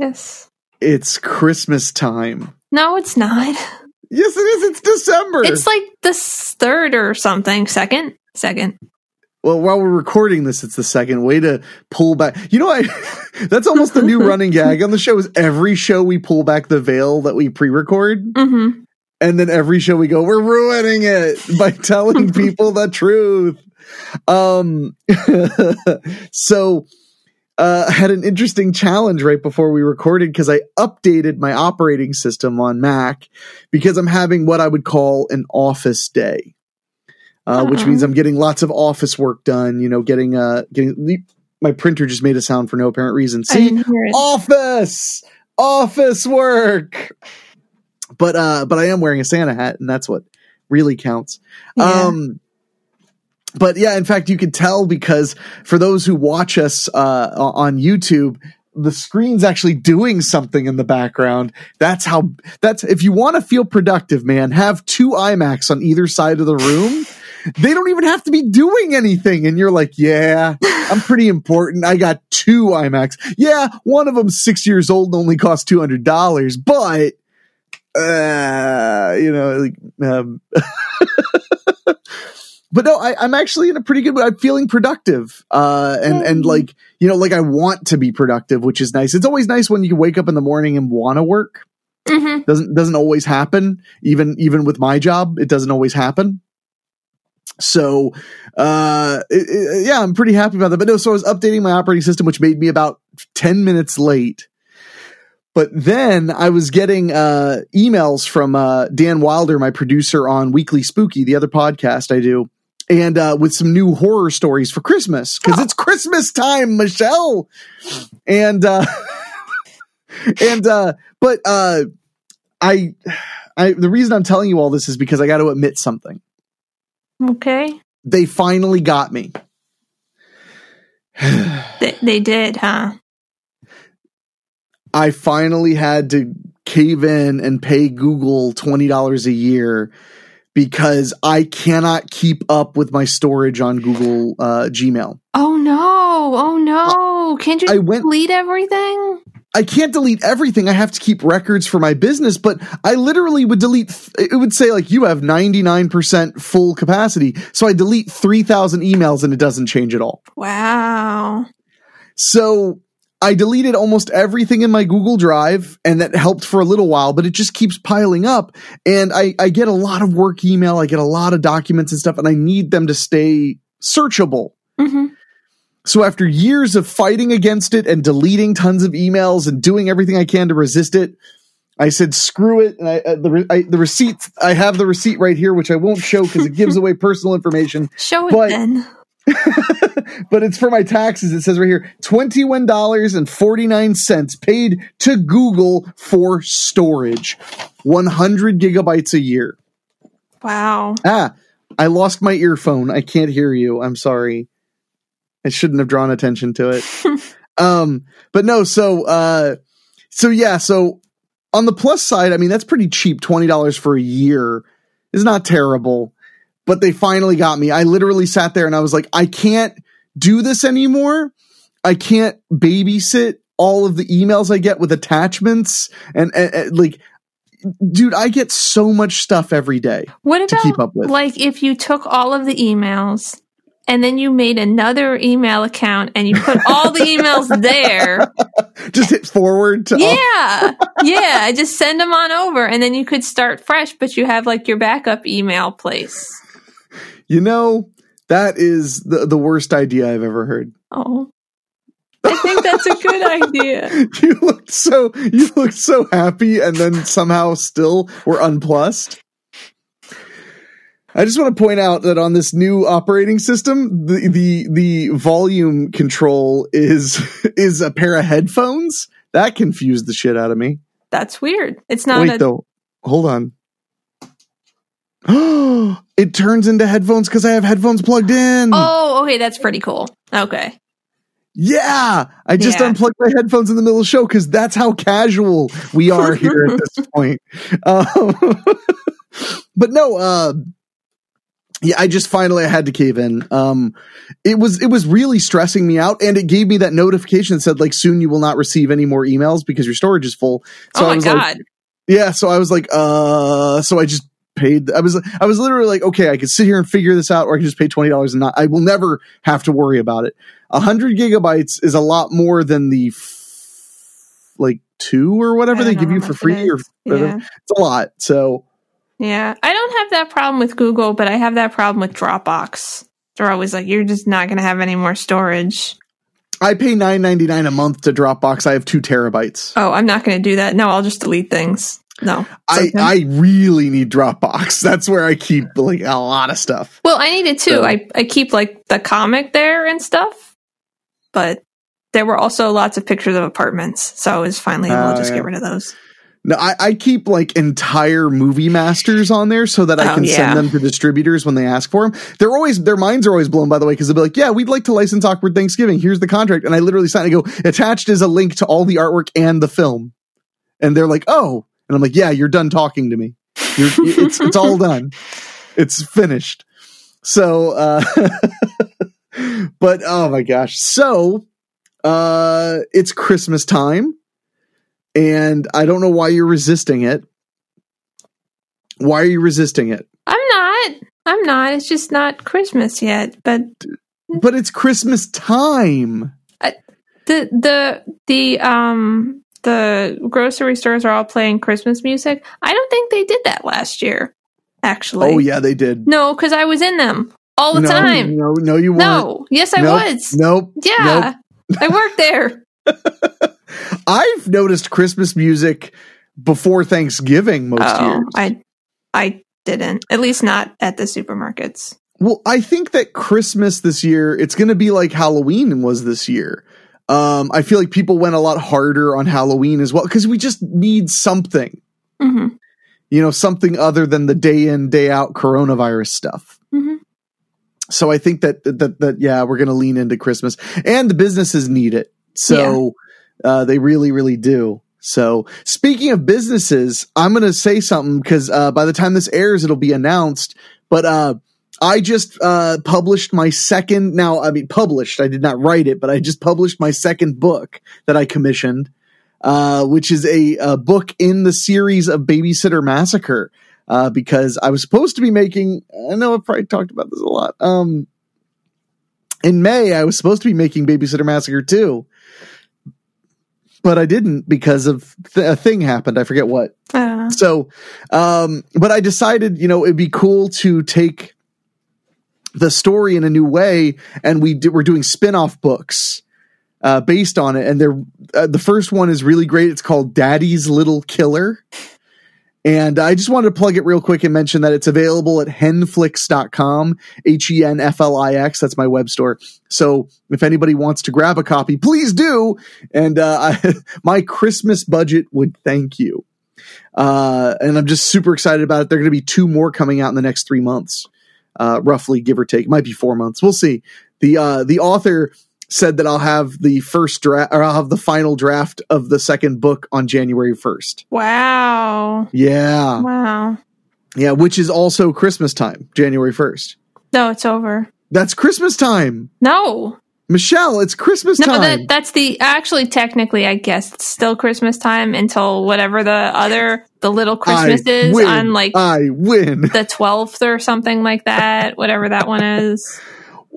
Yes. it's Christmas time. No, it's not. Yes, it is. It's December. It's like the third or something. Second? Second. well, while we're recording this, it's the second way to pull back. You know, I that's almost the new running gag on the show. Is every show we pull back the veil that we pre-record, Mm-hmm. and then every show we go, we're ruining it by telling people the truth. Um, so uh, I had an interesting challenge right before we recorded because I updated my operating system on Mac because I'm having what I would call an office day, uh, which means I'm getting lots of office work done. You know, getting uh, getting my printer just made a sound for no apparent reason. See, didn't hear it. office office work but uh but i am wearing a santa hat and that's what really counts Yeah. um but yeah in fact you can tell because for those who watch us uh on youtube the screen's actually doing something in the background. That's how that's if you want to feel productive man have two imacs on either side of the room they don't even have to be doing anything. And you're like yeah i'm pretty important. I got two imacs yeah one of them's six years old and only cost $200 but uh you know like um but no I, i'm actually in a pretty good i'm feeling productive uh and and like you know like i want to be productive which is nice. It's always nice when you wake up in the morning and want to work. Mm-hmm. doesn't doesn't always happen. Even even with my job it doesn't always happen. So uh it- it- yeah i'm pretty happy about that. But no so i was updating my operating system which made me about 10 minutes late. But then i was getting uh emails from uh dan wilder my producer on weekly spooky the other podcast i do and uh with some new horror stories for christmas because Oh. it's christmas time michelle and uh and uh but uh i i the reason i'm telling you all this is because i got to admit something Okay. they finally got me They, they did, huh? i finally had to cave in and pay google $20 a year because i cannot keep up with my storage on google uh, gmail Oh no. Oh no. Can't you I went- delete everything? I can't delete everything. I have to keep records for my business, but I literally would delete, it would say like you have 99% full capacity. So I delete 3,000 emails and it doesn't change at all. Wow. So I deleted almost everything in my Google Drive and that helped for a little while, but it just keeps piling up. And I, I get a lot of work email. I get a lot of documents and stuff and I need them to stay searchable. Mm-hmm. So after years of fighting against it and deleting tons of emails and doing everything I can to resist it, I said screw it. And I, uh, the re- I, the receipt I have the receipt right here, which I won't show because it gives away personal information. Show it But- then. but it's for my taxes. It says right here twenty one dollars and forty nine cents paid to Google for storage, one hundred gigabytes a year. Wow. Ah, I lost my earphone. I can't hear you. I'm sorry. I shouldn't have drawn attention to it. um, but no, so uh so yeah, so on the plus side, I mean that's pretty cheap. Twenty dollars for a year is not terrible. But they finally got me. I literally sat there and I was like, I can't do this anymore. I can't babysit all of the emails I get with attachments and, and, and, like dude, I get so much stuff every day What to about keep up with. like if you took all of the emails and then you made another email account and you put all the emails there? Just hit forward to Yeah. Yeah. I just send them on over and then you could start fresh, but you have like your backup email place. You know, that is the, the worst idea I've ever heard. Oh. I think that's a good idea. You looked so you looked so happy and then somehow still were unplussed. I just want to point out that on this new operating system, the the the volume control is is a pair of headphones That confused the shit out of me. That's weird. It's not Wait a though, hold on. it turns into headphones because I have headphones plugged in. Oh, okay, that's pretty cool. Okay. Yeah, I just Yeah. unplugged my headphones in the middle of the show because that's how casual we are here at this point. Um, but no, uh, yeah, I just finally I had to cave in. Um, it was it was really stressing me out, and it gave me that notification that said like soon you will not receive any more emails because your storage is full. So oh I my was god. like, yeah, so I was like, uh, so I just paid. I was I was literally like, okay, I could sit here and figure this out, or I can just pay twenty dollars and not. I will never have to worry about it. A hundred gigabytes is a lot more than the f- like two or whatever they give you for free or Yeah. It's a lot. So Yeah. I don't have that problem with Google, but I have that problem with Dropbox. They're always like, you're just not going to have any more storage. I pay nine ninety nine a month to Dropbox. I have two terabytes. Oh, I'm not going to do that. No, I'll just delete things. No. I, okay. I really need Dropbox. That's where I keep like a lot of stuff. well, I need it too. So- I, I keep like the comic there and stuff, but there were also lots of pictures of apartments. So I was finally able to just yeah. get rid of those. No, I, I keep like entire movie masters on there so that I Oh, can yeah. send them to distributors when they ask for them. They're always their minds are always blown by the way because they'll be like, "Yeah, we'd like to license Awkward Thanksgiving. Here's the contract." And I literally sign and go, "Attached is a link to all the artwork and the film." And they're like, "Oh," and I'm like, "Yeah, you're done talking to me. You're, it's it's all done. It's finished." So, uh, but oh my gosh, so uh, it's Christmas time and I don't know why you're resisting it. Why are you resisting it? I'm not. I'm not. It's just not Christmas yet. But But it's Christmas time. the the the um the grocery stores are all playing Christmas music. I don't think they did that last year. Actually, Oh yeah, they did. no, because I was in them all the no, time. No, no, you weren't. No, yes, I Nope, was. Nope. Yeah, I worked there. I've noticed Christmas music before Thanksgiving most oh, years. I I didn't. At least not at the supermarkets. Well, I think that Christmas this year, it's going to be like Halloween was this year. Um, I feel like people went a lot harder on Halloween as well because we just need something, hmm you know, something other than the day in, day out coronavirus stuff. hmm So I think that that that yeah, we're going to lean into Christmas, and the businesses need it. So uh, they really, really do. So speaking of businesses, I'm going to say something because uh, by the time this airs, it'll be announced. But uh, I just uh, published my second. Now, I mean, published. I did not write it, but I just published my second book that I commissioned, uh, which is a, a book in the series of Babysitter Massacre. Uh, because I was supposed to be making. I know I've probably talked about this a lot. Um, in May, I was supposed to be making Babysitter Massacre too, but I didn't because of th- a thing happened. I forget what. I. So, um, but I decided, you know, it'd be cool to take the story in a new way, and we do, we're doing spin-off books uh, based on it. And they're uh, the first one is really great. It's called Daddy's Little Killer. And I just wanted to plug it real quick and mention that it's available at henflix.com, H E N F L I X. That's my web store. So if anybody wants to grab a copy, please do. And uh, I, my Christmas budget would thank you. Uh, and I'm just super excited about it. There are going to be two more coming out in the next three months, uh, roughly, give or take. It might be four months. We'll see. The uh, the author said that I'll have the first draft or I'll have the final draft of the second book on January 1st. Wow. Yeah. Wow. Yeah, which is also Christmas time, January 1st. No, it's over. That's Christmas time. No. Michelle, it's Christmas No, time. that that's the actually technically I guess it's still Christmas time until whatever the other the little Christmas I is win. on like I win. the twelfth or something like that, whatever that one is.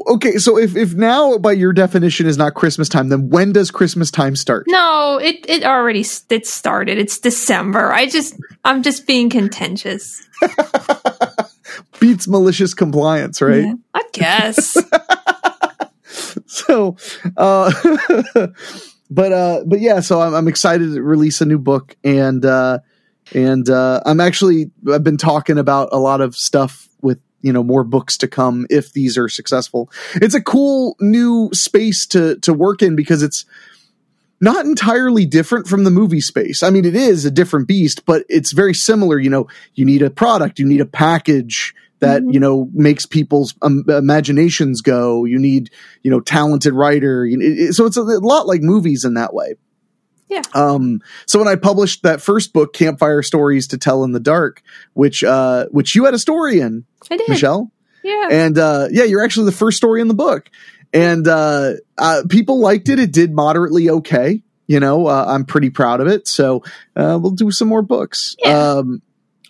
Okay, so if if now by your definition is not Christmas time, then when does Christmas time start? No, it it already it started. It's December. I just I'm just being contentious. Beats malicious compliance, right? Yeah, I guess. so uh but uh but yeah so I'm, I'm excited to release a new book and uh and uh i'm actually i've been talking about a lot of stuff with you know more books to come if these are successful it's a cool new space to to work in because it's not entirely different from the movie space. I mean, it is a different beast, but it's very similar. You know, you need a product, you need a package that Mhm. you know makes people's um, imaginations go. You need you know talented writer. You, it, it- so it's a, lot like movies in that way. Yeah. Um. So when I published that first book, Campfire Stories to Tell in the Dark, which uh which you had a story in, I did. Michelle Yeah. and uh, yeah, you're actually the first story in the book, and uh, uh, people liked it. It did moderately okay. You know, uh, I'm pretty proud of it. So uh, we'll do some more books. Yeah. Um,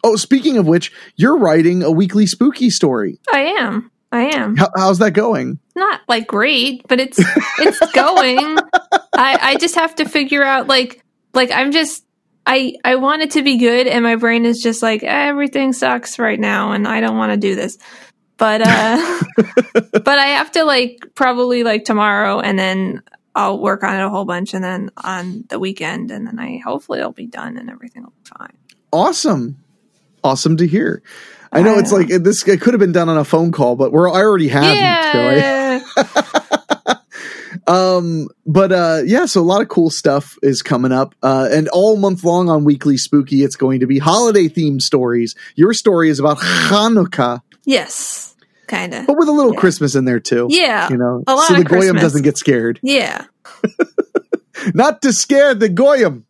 oh, speaking of which, you're writing a weekly spooky story. I am. I am. How, how's that going? Not like great, but it's it's going. I I just have to figure out like like I'm just I I want it to be good and my brain is just like everything sucks right now and I don't want to do this. But uh but I have to like probably like tomorrow and then I'll work on it a whole bunch and then on the weekend and then I hopefully it'll be done and everything will be fine. Awesome, awesome to hear. I know it's Wow. like this. It could have been done on a phone call, but we're I already have you, yeah. Um, but uh, yeah, so a lot of cool stuff is coming up, uh, and all month long on Weekly Spooky, it's going to be holiday themed stories. Your story is about Hanukkah, yes. Kind of. but with a little Yeah. Christmas in there too. Yeah. you know, a lot so the goyim doesn't get scared. Yeah. Not to scare the goyim.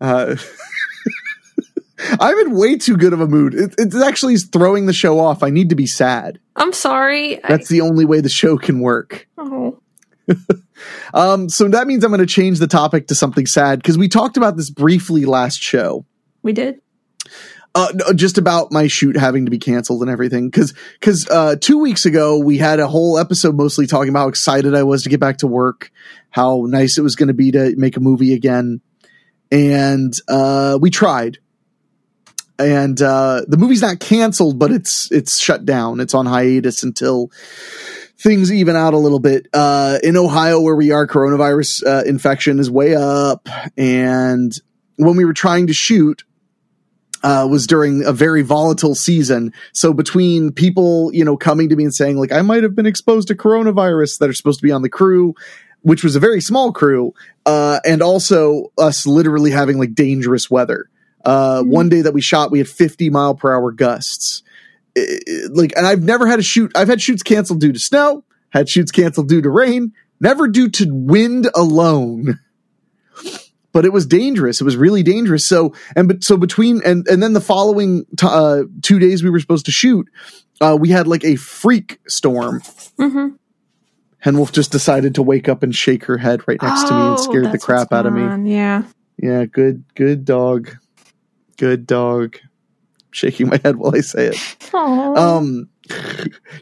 Uh, I'm in way too good of a mood. It, it's actually throwing the show off. I need to be sad. I'm sorry. I- That's the only way the show can work. oh. Um, so that means I'm going to change the topic to something sad because we talked about this briefly last show. We did? Uh, no, just about my shoot having to be canceled and everything. Because because uh, two weeks ago we had a whole episode mostly talking about how excited I was to get back to work, how nice it was going to be to make a movie again, and uh, we tried. And uh, the movie's not canceled, but it's it's shut down. It's on hiatus until things even out a little bit. Uh, in Ohio, where we are, coronavirus uh, infection is way up, and when we were trying to shoot, uh, was during a very volatile season. So between people, you know, coming to me and saying like, I might have been exposed to coronavirus that are supposed to be on the crew, which was a very small crew, uh, and also us literally having like dangerous weather. Uh, Mhm. one day that we shot, we had 50 mile per hour gusts. I- I- like, and I've never had a shoot. I've had shoots canceled due to snow, had shoots canceled due to rain, never due to wind alone but it was dangerous. It was really dangerous. So and but so between and and then the following t- uh, two days we were supposed to shoot, uh, we had like a freak storm. Mm-hmm. Henwolf just decided to wake up and shake her head right next to me and scared the crap out of me. Yeah. Yeah, good, good dog, good dog. Shaking my head while I say it. Oh, Um,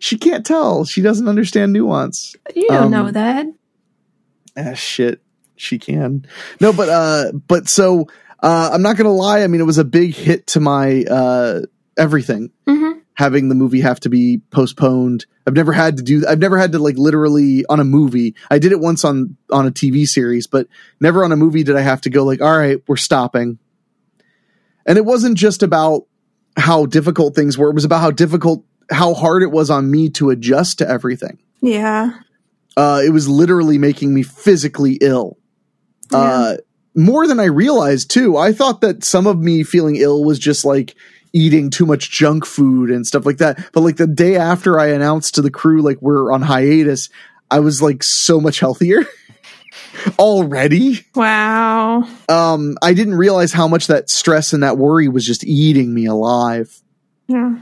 she can't tell. She doesn't understand nuance. you don't um, know that. ah, shit she can no but uh but so uh i'm not gonna lie i mean it was a big hit to my uh everything Mm-hmm. having the movie have to be postponed i've never had to do i've never had to like literally on a movie i did it once on on a tv series but never on a movie did i have to go like all right we're stopping and it wasn't just about how difficult things were it was about how difficult how hard it was on me to adjust to everything Yeah. uh, it was literally making me physically ill. Uh, more than I realized too. I thought that some of me feeling ill was just like eating too much junk food and stuff like that. But like the day after I announced to the crew, like we're on hiatus, I was like so much healthier already. Wow. Um, I didn't realize how much that stress and that worry was just eating me alive. Yeah.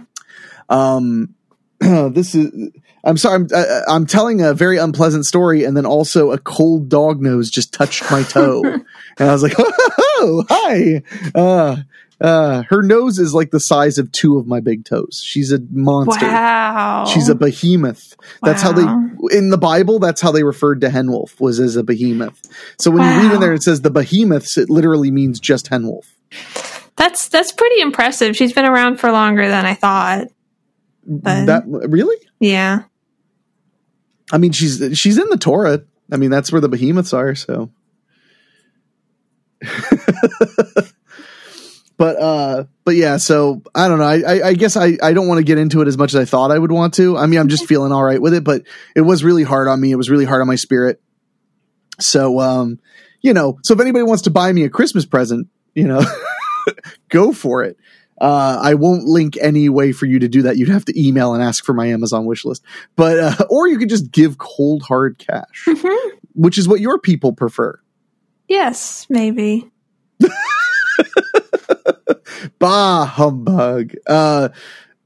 um this is i'm sorry I'm, I, I'm telling a very unpleasant story and then also a cold dog nose just touched my toe. And i was like oh hi. Uh uh her nose is like the size of two of my big toes. She's a monster. Wow. she's a behemoth. That's how they in the bible that's how they referred to henwolf was as a behemoth. So when you read in there it says the behemoths it literally means just henwolf. That's that's pretty impressive. She's been around for longer than I thought. But- that really? Yeah. I mean, she's she's in the Torah. I mean, that's where the behemoths are. So, but uh, but yeah. So I don't know. I I, I guess I I don't want to get into it as much as I thought I would want to. I mean, I'm just feeling all right with it, but it was really hard on me. It was really hard on my spirit. So um, you know, so if anybody wants to buy me a Christmas present, you know, go for it. Uh, I won't link any way for you to do that. You'd have to email and ask for my Amazon wish list, but uh, or you could just give cold hard cash, Mhm. which is what your people prefer. Yes, maybe. Bah humbug. Uh,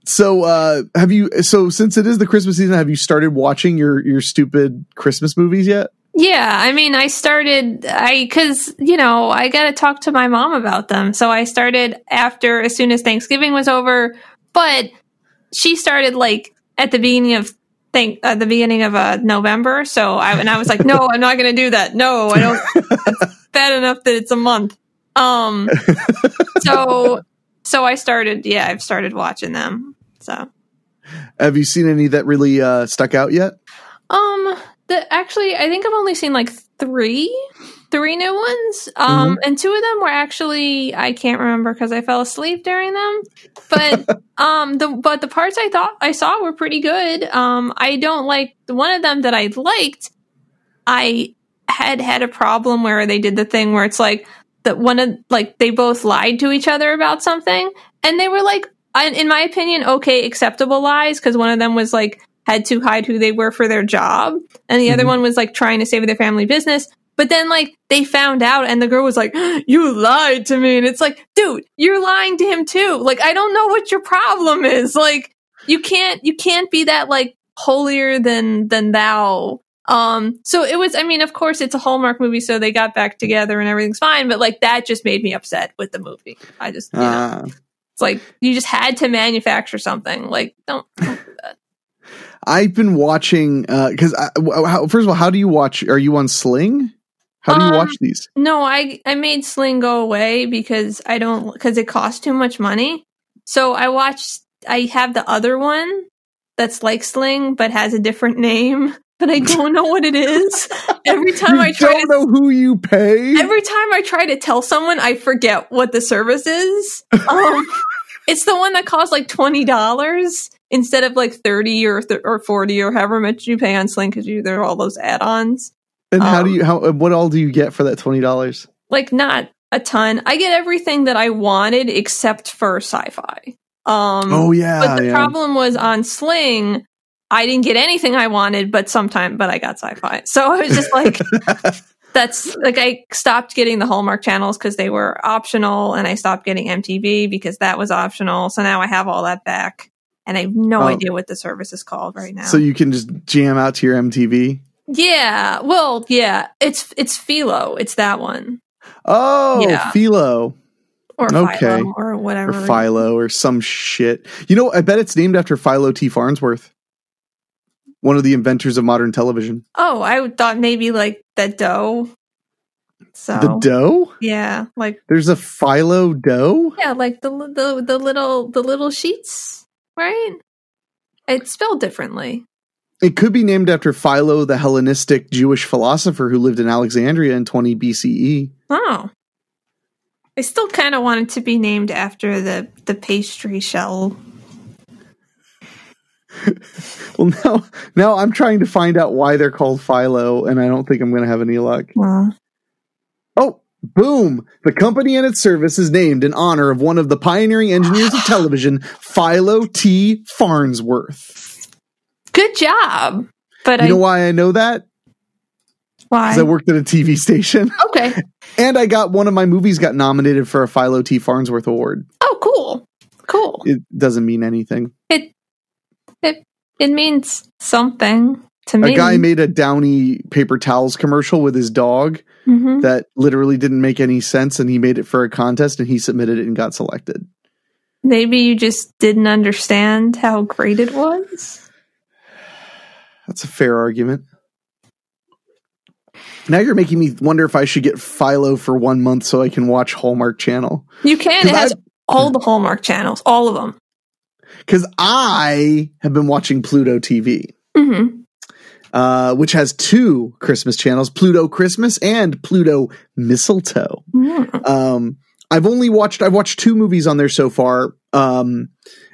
so uh, have you? So since it is the Christmas season, have you started watching your your stupid Christmas movies yet? Yeah, I mean, I started I cuz you know, I got to talk to my mom about them. So I started after as soon as Thanksgiving was over, but she started like at the beginning of think uh, the beginning of uh, November. So I and I was like, "No, I'm not going to do that. No, I don't it's bad enough that it's a month." Um so so I started yeah, I've started watching them. So Have you seen any that really uh, stuck out yet? Um, the actually, I think I've only seen like three, three new ones. Um, and two of them were actually I can't remember because I fell asleep during them. But um, the but the parts I thought I saw were pretty good. Um, I don't like one of them that I liked. I had had a problem where they did the thing where it's like that one of like they both lied to each other about something, and they were like, in my opinion, okay, acceptable lies because one of them was like had to hide who they were for their job, and the other Mhm. one was like trying to save their family business. But then, like, they found out, and the girl was like, You lied to me. And it's like, dude, you're lying to him too. Like, I don't know what your problem is. Like, you can't, you can't be that, like, holier than, than thou. Um, so it was, I mean, of course, it's a Hallmark movie, so they got back together and everything's fine. But, like, that just made me upset with the movie. I just, you know, Uh, it's like, you just had to manufacture something. Like, don't, don't. I've been watching because how, first of all, how do you watch? Are you on Sling? How do you Um, watch these? No, I I made Sling go away because I don't because it costs too much money. So I watched. I have the other one that's like Sling but has a different name, but I don't know what it is. Every time you I try don't to know who you pay. every time I try to tell someone, I forget what the service is. Um, it's the one that costs like twenty dollars instead of like thirty or th- or forty or however much you pay on Sling because you there are all those add-ons. and how do um, you? How what all do you get for that twenty dollars? like not a ton. I get everything that I wanted except for sci-fi. Um, Oh yeah, but the yeah. problem was on Sling. I didn't get anything I wanted, but sometime, but I got sci-fi. So I was just like, that's like I stopped getting the Hallmark channels because they were optional, and I stopped getting MTV because that was optional. So now I have all that back, and I have no Oh. idea what the service is called right now. so you can just jam out to your MTV. yeah, well, yeah, it's it's Philo. It's that one Oh, Yeah. Philo or Okay. Philo or or whatever. Philo or some shit. You know, I bet it's named after Philo T. Farnsworth, one of the inventors of modern television. Oh, I thought maybe like the dough. So The dough? yeah, like There's a Philo dough? yeah, like the the the little the little sheets, right? It's spelled differently. It could be named after Philo, the Hellenistic Jewish philosopher who lived in Alexandria in 20 BCE. Oh, I still kind of want it to be named after the the pastry shell. Well, now, now I'm trying to find out why they're called Philo, and I don't think I'm going to have any luck. Well, boom! The company and its service is named in honor of one of the pioneering engineers of television, Philo T. Farnsworth. good job. But You I know why I know that? why? Because I worked at a TV station, okay. and I got one of my movies got nominated for a Philo T. Farnsworth Award. Oh, cool, cool. It doesn't mean anything. It it it means something to me. A guy made a Downy paper towels commercial with his dog Mhm. that literally didn't make any sense, and he made it for a contest, and he submitted it and got selected. Maybe you just didn't understand how great it was. That's a fair argument. Now you're making me wonder if I should get Philo for one month so I can watch Hallmark Channel. You can. It has I- all the Hallmark channels, all of them. Because I have been watching Pluto TV, hmm uh, which has two Christmas channels Pluto Christmas and Pluto Mistletoe. Um, I've only watched, I've watched two movies on there so far. Um,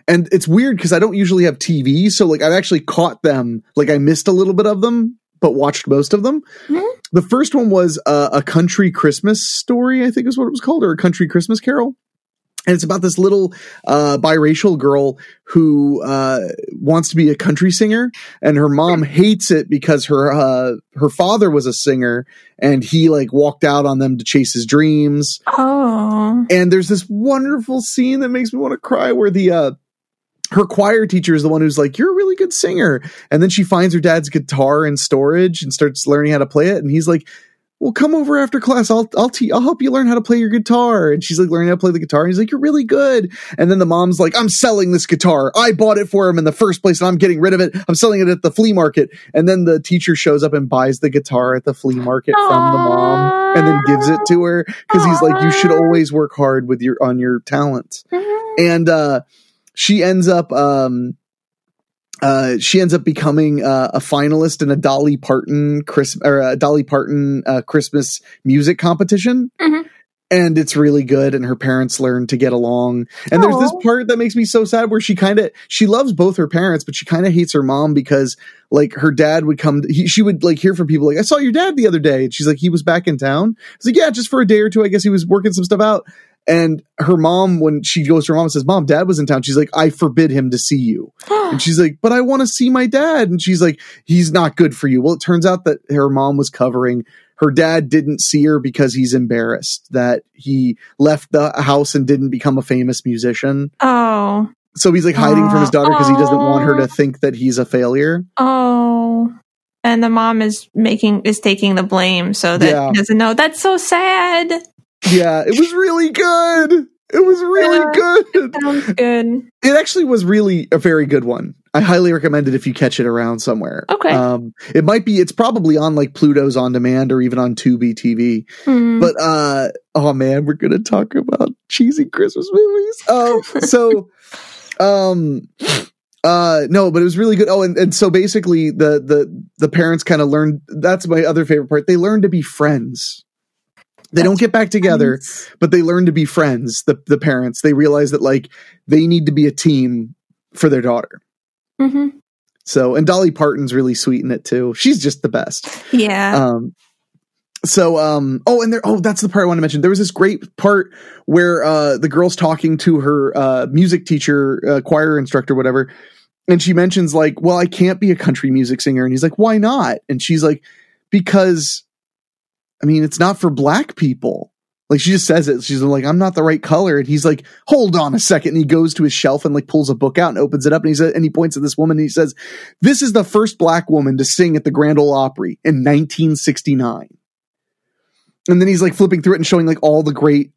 and it's weird because I don't usually have TV. So, like, I've actually caught them. Like, I missed a little bit of them, but watched most of them. Mhm. The first one was uh, a country Christmas story, I think is what it was called, or a country Christmas carol. And it's about this little uh, biracial girl who uh, wants to be a country singer, and her mom hates it because her uh, her father was a singer, and he like walked out on them to chase his dreams. Oh. And there's this wonderful scene that makes me want to cry, where the uh, her choir teacher is the one who's like, "You're a really good singer," and then she finds her dad's guitar in storage and starts learning how to play it, and he's like. Well, come over after class. I'll I'll te- I'll help you learn how to play your guitar. And she's like learning how to play the guitar. And he's like, "You're really good." And then the mom's like, "I'm selling this guitar. I bought it for him in the first place, and I'm getting rid of it. I'm selling it at the flea market." And then the teacher shows up and buys the guitar at the flea market from the mom, and then gives it to her because he's like, "You should always work hard with your on your talents." and uh she ends up um uh she ends up becoming uh, a finalist in a Dolly Parton Chris or a Dolly Parton uh, Christmas music competition. Mhm. And it's really good, and her parents learn to get along. And there's this part that makes me so sad where she kind of she loves both her parents, but she kind of hates her mom because like her dad would come. He, she would like hear from people like, "I saw your dad the other day," and she's like, "He was back in town." I was like, "Yeah, just for a day or two. I guess he was working some stuff out." And her mom, when she goes to her mom and says, Mom, dad was in town, she's like, I forbid him to see you. And she's like, But I want to see my dad. And she's like, He's not good for you. Well, it turns out that her mom was covering. Her dad didn't see her because he's embarrassed that he left the house and didn't become a famous musician. oh. So he's like hiding from his daughter because he doesn't want her to think that he's a failure. Oh. And the mom is making is taking the blame so that Yeah. he doesn't know. That's so sad. Yeah, it was really good. It was really Yeah. good. Sounds good. It actually was really a very good one. I highly recommend it if you catch it around somewhere. Okay. Um, it might be, it's probably on like Pluto's on demand or even on Tubi TV. Hmm. But, uh, oh man, we're going to talk about cheesy Christmas movies. Um, so, um, uh, no, but it was really good. Oh, and, and so basically the, the, the parents kind of learned, that's my other favorite part. They learned to be friends. They don't get back together but they learn to be friends the the parents. They realize that like they need to be a team for their daughter. Hmm so and dolly parton's really sweet in it too. She's just the best. Yeah. um so um oh and there oh that's the part i want to mention. There was this great part where uh the girl's talking to her uh music teacher uh, choir instructor whatever and she mentions like well i can't be a country music singer. And he's like why not? And she's like because i mean it's not for black people. Like she just says it. She's like i'm not the right color. And he's like hold on a second. And he goes to his shelf and like pulls a book out and opens it up and he says and he points at this woman and he says this is the first black woman to sing at the grand ole opry in 1969 and then he's like flipping through it and showing like all the great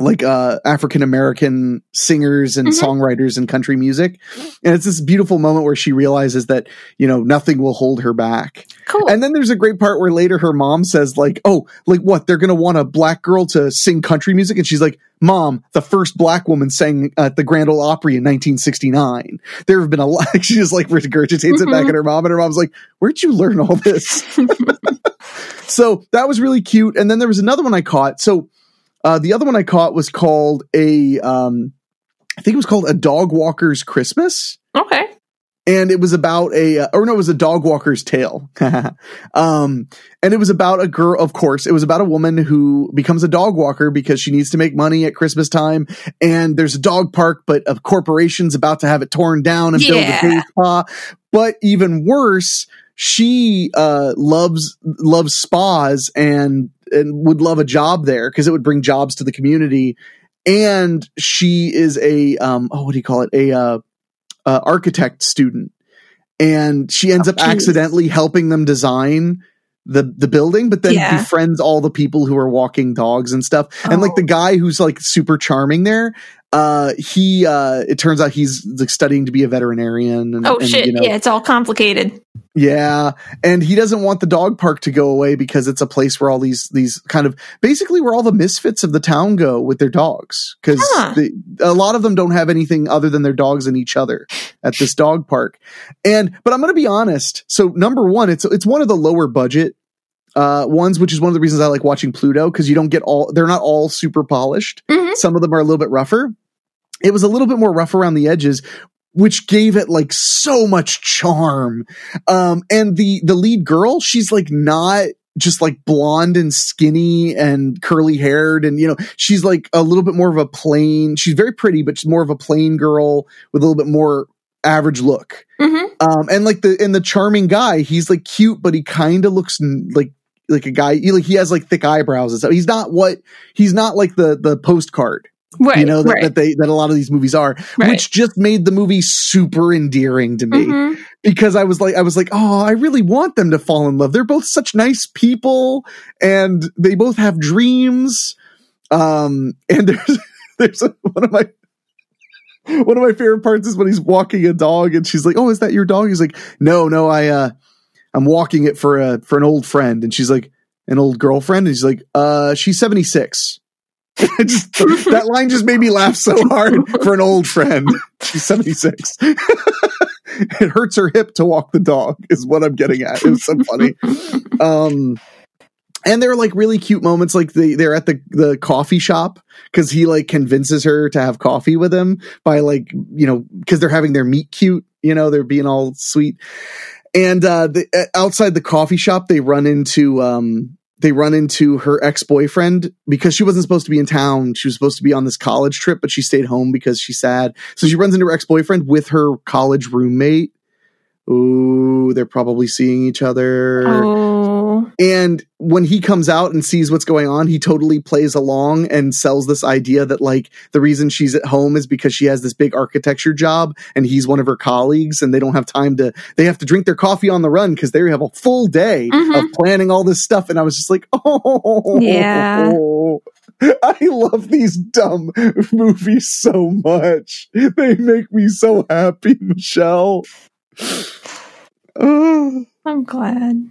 like uh African American singers and Mhm. songwriters in country music. And it's this beautiful moment where she realizes that, you know, nothing will hold her back. cool. And then there's a great part where later her mom says like, "Oh, like what? They're going to want a black girl to sing country music?" And she's like, "Mom, the first black woman sang at the Grand Ole Opry in 1969. There have been a lot." She just like regurgitates it back Mhm. at her mom, and her mom's like, "Where'd you learn all this?" so that was really cute. And then there was another one I caught. So uh, the other one I caught was called a, um, I think it was called a Dog Walker's Christmas okay. and it was about a uh, or no it was a dog walker's tale um and it was about a girl of course it was about a woman who becomes a dog walker because she needs to make money at christmas time and there's a dog park but a corporation's about to have it torn down and build a Yeah. day spa but even worse she uh loves loves spas and and would love a job there because it would bring jobs to the community and she is a um oh what do you call it a uh uh, architect student, and she ends Oh, up geez. accidentally helping them design the the building, but then Yeah. befriends all the people who are walking dogs and stuff. And like Oh. the guy who's like super charming there, uh, he uh, it turns out he's like studying to be a veterinarian. And, Oh and, shit. you know, yeah, it's all complicated. yeah, and he doesn't want the dog park to go away because it's a place where all these these kind of basically where all the misfits of the town go with their dogs because Huh. a lot of them don't have anything other than their dogs and each other at this dog park. And but I'm to be honest. So number one, it's it's one of the lower budget uh ones which is one of the reasons I like watching Pluto because you don't get all they're not all super polished. Mhm. Some of them are a little bit rougher. It was a little bit more rough around the edges which gave it like so much charm. Um, and the the lead girl, she's like not just like blonde and skinny and curly haired and you know she's like a little bit more of a plain she's very pretty but she's more of a plain girl with a little bit more average look hmm um and like the and the charming guy he's like cute but he kind of looks n- like like a guy he, like he has like thick eyebrows and stuff he's not what he's not like the the postcard Right. you know that, right. that they that a lot of these movies are Right. which just made the movie super endearing to me Mhm. because I was like, I was like, oh, I really want them to fall in love. They're both such nice people, and they both have dreams. Um, and there's there's a, one of my one of my favorite parts is when he's walking a dog, and she's like, "Oh, is that your dog?" He's like, "No, no, I uh, I'm walking it for a for an old friend," and she's like, "An old girlfriend?" And he's like, "Uh, she's 76." Just, that line just made me laugh so hard for an old friend. She's 76. it hurts her hip to walk the dog, is what I'm getting at. It was so funny. Um, and there are like really cute moments, like they, they're at the, the coffee shop because he like convinces her to have coffee with him by like, you know, because they're having their meet cute, you know, they're being all sweet. And uh, the, uh, outside the coffee shop, they run into um, they run into her ex boyfriend because she wasn't supposed to be in town. She was supposed to be on this college trip, but she stayed home because she's sad. So she runs into her ex boyfriend with her college roommate. Ooh, they're probably seeing each other. Oh. And when he comes out and sees what's going on, he totally plays along and sells this idea that like the reason she's at home is because she has this big architecture job and he's one of her colleagues and they don't have time to they have to drink their coffee on the run because they have a full day Mhm. of planning all this stuff. And I was just like, oh Yeah. I love these dumb movies so much. They make me so happy, Michelle. I'm glad.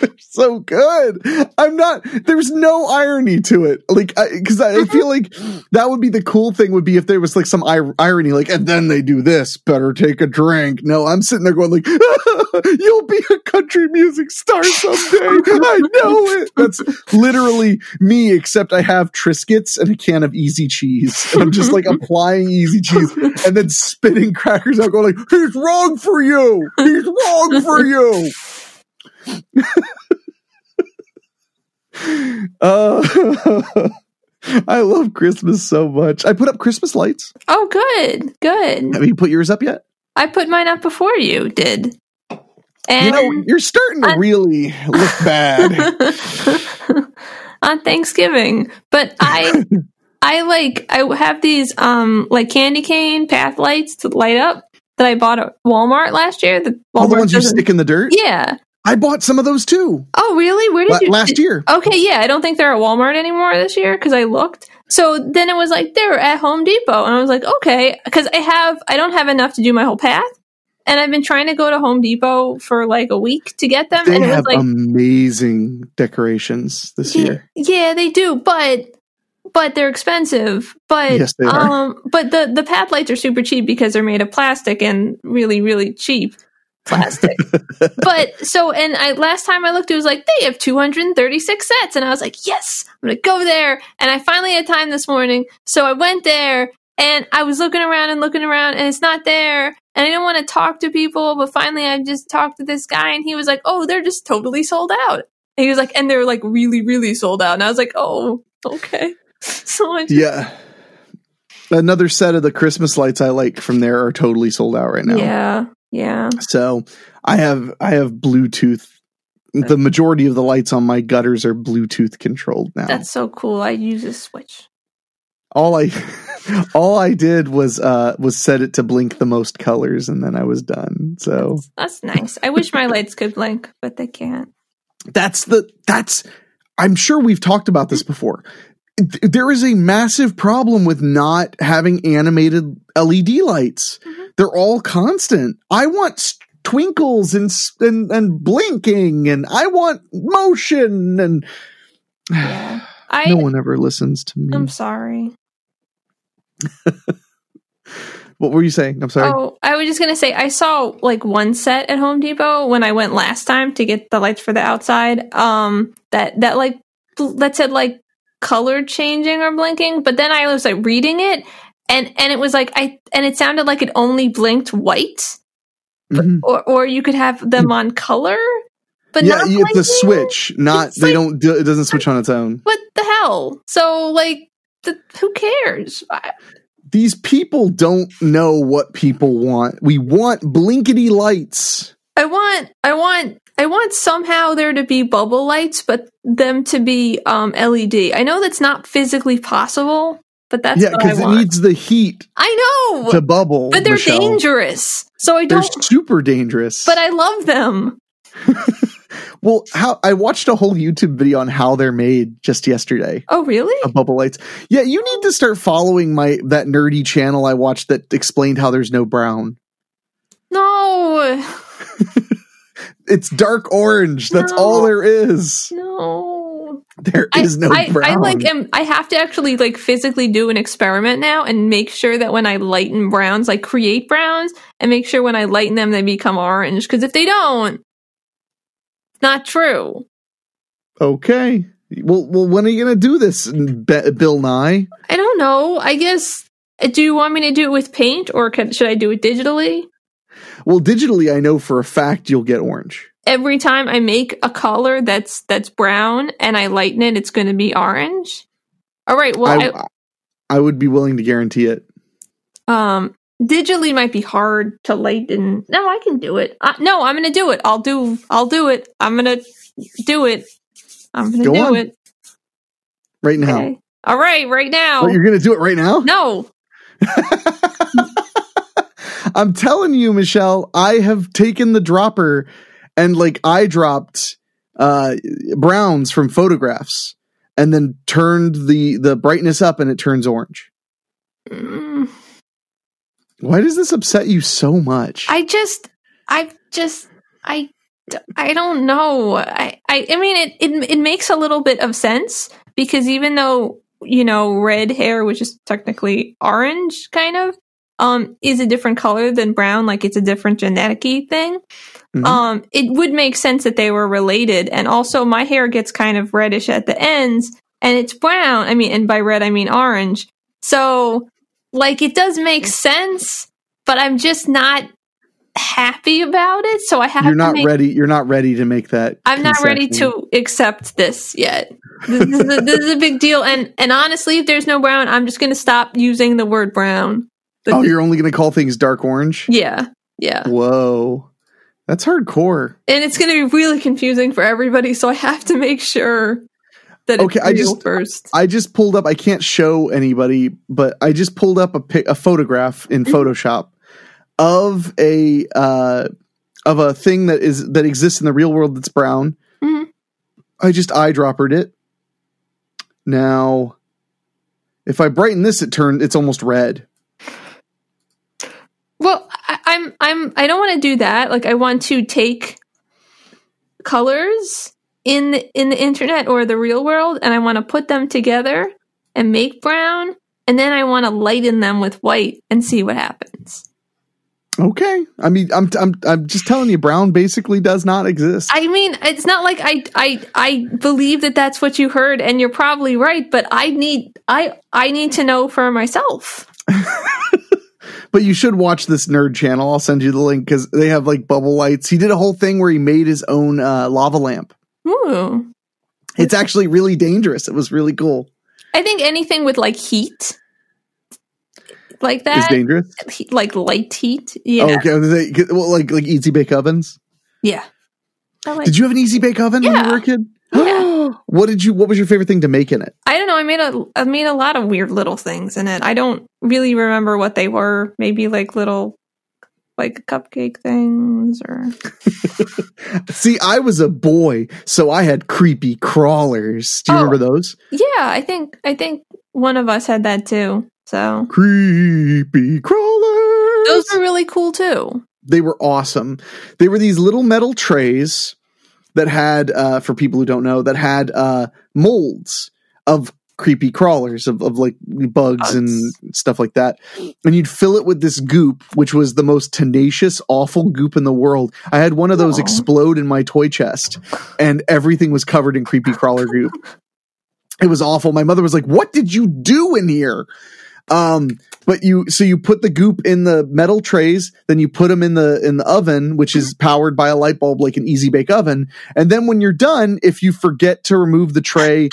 They're so good. I'm not. There's no irony to it. Like, because I, I feel like that would be the cool thing. Would be if there was like some ir- irony, like, and then they do this. Better take a drink. No, I'm sitting there going like, you'll be a country music star someday. I know it. That's literally me. Except I have Triscuits and a can of Easy Cheese, and I'm just like applying Easy Cheese and then spitting crackers out, going like, he's wrong for you. He's wrong for you. Uh, I love Christmas so much. I put up Christmas lights. Oh, good. Good. Have you put yours up yet? I put mine up before you did. And you know, you're starting to I- really look bad. on Thanksgiving. But I I like I have these um like candy cane path lights to light up that I bought at Walmart last year. The All the ones you doesn't- stick in the dirt. Yeah. I bought some of those too Oh, really? Where did la- you last year. Okay, yeah, I don't think they're at Walmart anymore this year because I looked. So then it was like they were at Home Depot, and I was like, okay, because I have I don't have enough to do my whole path, and I've been trying to go to Home Depot for like a week to get them, They and it was have like, amazing decorations this yeah, year. yeah, they do, but but they're expensive. But Yes, they are. um, but the the path lights are super cheap because they're made of plastic and really really cheap plastic. but so and I last time I looked, it was like they have 236 sets, and I was like, yes, I'm gonna go there. And I finally had time this morning, so I went there, and I was looking around and looking around, and it's not there. And I didn't want to talk to people, but finally I just talked to this guy, and he was like, oh, they're just totally sold out. And he was like, and they're like really, really sold out. And I was like, oh, okay. So I just, Yeah. Another set of the Christmas lights I like from there are totally sold out right now. yeah, yeah. So I have I have Bluetooth. The majority of the lights on my gutters are Bluetooth controlled now. That's so cool. I use a switch. all I all I did was uh was set it to blink the most colors and then I was done. So That's nice. I wish my lights could blink, but they can't. that's the that's I'm sure we've talked about this before. There is a massive problem with not having animated LED lights. They're all constant. I want twinkles and and and blinking and I want motion and Yeah. I no one ever listens to me. I'm sorry. what were you saying? I'm sorry. Oh, I was just gonna say I saw like one set at Home Depot when I went last time to get the lights for the outside. Um, that that like that said like color changing or blinking, but then I was like reading it, and and it was like I and it sounded like it only blinked white, Mhm. or or you could have them on color, but yeah, the switch, not It's they like- don't do it doesn't switch on its own. What the hell? So like, the, who cares? I, These people don't know what people want. We want blinkety lights. I want, I want, I want somehow there to be bubble lights, but them to be um LED. I know that's not physically possible, but that's yeah, because it want. needs the heat I know, to bubble. but they're Michelle. dangerous. So I don't. They're super dangerous. But I love them. well, how I watched a whole YouTube video on how they're made just yesterday. Oh, really? Of bubble lights. Yeah, you need to start following my that nerdy channel I watched that explained how there's no brown. No, It's dark orange. That's No. all there is. no. There I, no I, brown. I like am. I have to actually like physically do an experiment now and make sure that when I lighten browns, like create browns, and make sure when I lighten them they become orange. Because if they don't, not true. okay. Well, well, when are you going to do this, Bill Nye? I don't know. I guess. uh, Do you want me to do it with paint or can, should I do it digitally? Well, digitally, I know for a fact you'll get orange. Every time I make a color that's that's brown and I lighten it, it's going to be orange. All right. Well, I, I would be willing to guarantee it. Um, digitally might be hard to lighten. No, I can do it. Uh, no, I'm going to do it. I'll do. I'll do it. I'm going to do it. I'm going to Go do on. it. right now. Okay. All right. Right now. What, you're going to do it right now? no. I'm telling you, Michelle, I have taken the dropper and like I dropped uh browns from photographs and then turned the the brightness up and it turns orange. Mm. Why does this upset you so much? I just, I just, I, I don't know. I, I, I mean, it, it, it makes a little bit of sense because even though you know red hair, which is technically orange, kind of, um, is a different color than brown, like it's a different genetic thing. Mhm. Um, it would make sense that they were related, and also my hair gets kind of reddish at the ends, and it's brown. I mean, and by red I mean orange. So, like, it does make sense, but I'm just not happy about it. So I have you're to not make, ready. You're not ready to make that. I'm not ready to accept this yet. This, this, is a, this is a big deal, and and honestly, if there's no brown, I'm just going to stop using the word brown. Oh, you're only going to call things dark orange. yeah, yeah, Whoa, that's hardcore. and it's going to be really confusing for everybody. So I have to make sure that Okay, it's I just- first. I just pulled up. I can't show anybody, but I just pulled up a pic, a photograph in Mhm. Photoshop of a uh, of a thing that is that exists in the real world that's brown. Mhm. I just eyedroppered it. Now, if I brighten this, it turned. It's almost red. I'm I'm I don't want to do that. Like I want to take colors in the, in the internet or the real world, and I want to put them together and make brown, and then I want to lighten them with white and see what happens. Okay, I mean, I'm I'm I'm just telling you, brown basically does not exist. I mean, it's not like I I I believe that that's what you heard, and you're probably right. But I need I I need to know for myself. But you should watch this nerd channel. I'll send you the link because they have like bubble lights. He did a whole thing where he made his own uh, lava lamp. Ooh, It's actually really dangerous. It was really cool. I think anything with like heat, like that is dangerous. he- like light heat. Yeah, Oh, okay. They- well, like like easy bake ovens. yeah. Like. Did you have an easy bake oven when you were a kid? Yeah. what did you? What was your favorite thing to make in it? I don't know. I made a I made a lot of weird little things in it. I don't really remember what they were. Maybe like little like cupcake things or See, I was a boy, so I had creepy crawlers. Do you Oh. remember those? yeah. I think I think one of us had that too. So Creepy crawlers. those were really cool too. they were awesome. They were these little metal trays that had, uh, for people who don't know, that had uh, molds of creepy crawlers of, of like bugs and stuff like that. And you'd fill it with this goop, which was the most tenacious, awful goop in the world. I had one of those Aw. explode in my toy chest, and everything was covered in creepy crawler goop. It was awful. My mother was like, "What did you do in here?" Um, but you so you put the goop in the metal trays, then you put them in the in the oven, which is powered by a light bulb like an easy bake oven. And then when you're done, if you forget to remove the tray,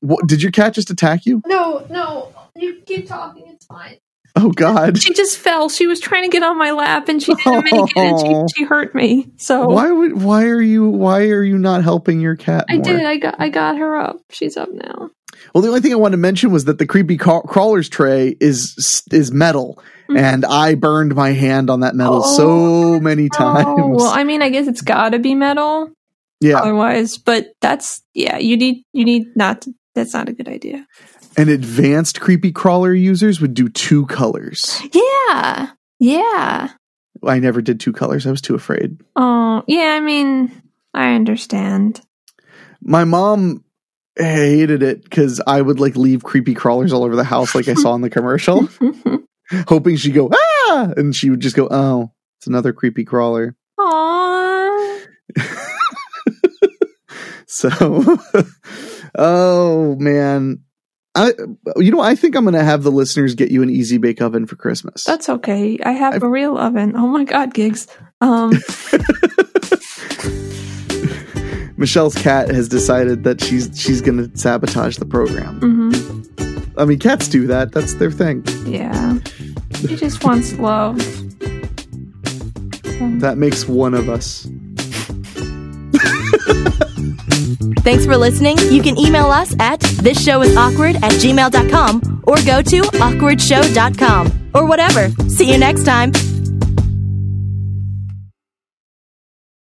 what, did your cat just attack you? No, no, you keep talking. It's fine. Oh God! She just fell. She was trying to get on my lap, and she didn't make it. And she, she hurt me. So Why would why are you why are you not helping your cat? I did. I got. I got her up. She's up now. Well, the only thing I wanted to mention was that the creepy ca- crawlers tray is is metal, Mhm. and I burned my hand on that metal Oh, so many times. Oh well, I mean, I guess it's got to be metal. yeah, Otherwise, but that's yeah. You need. You need not. To, that's not a good idea. and advanced creepy crawler users would do two colors. Yeah. Yeah. I never did two colors. I was too afraid. Oh yeah. I mean, I understand. My mom hated it because I would like leave creepy crawlers all over the house, like I saw in the commercial, hoping she'd go ah, and she would just go, oh, it's another creepy crawler. Aww. So, oh man, I you know I think I'm gonna have the listeners get you an easy bake oven for Christmas. That's okay. I have I've- a real oven. Oh my god, gigs. Um. Michelle's cat has decided that she's she's gonna sabotage the program. mhm. I mean, cats do that. That's their thing. Yeah. He just wants love. That makes one of us. Thanks for listening. You can email us at thisshowis awkward at gmail.com or go to awkwardshow.com or whatever. See you next time.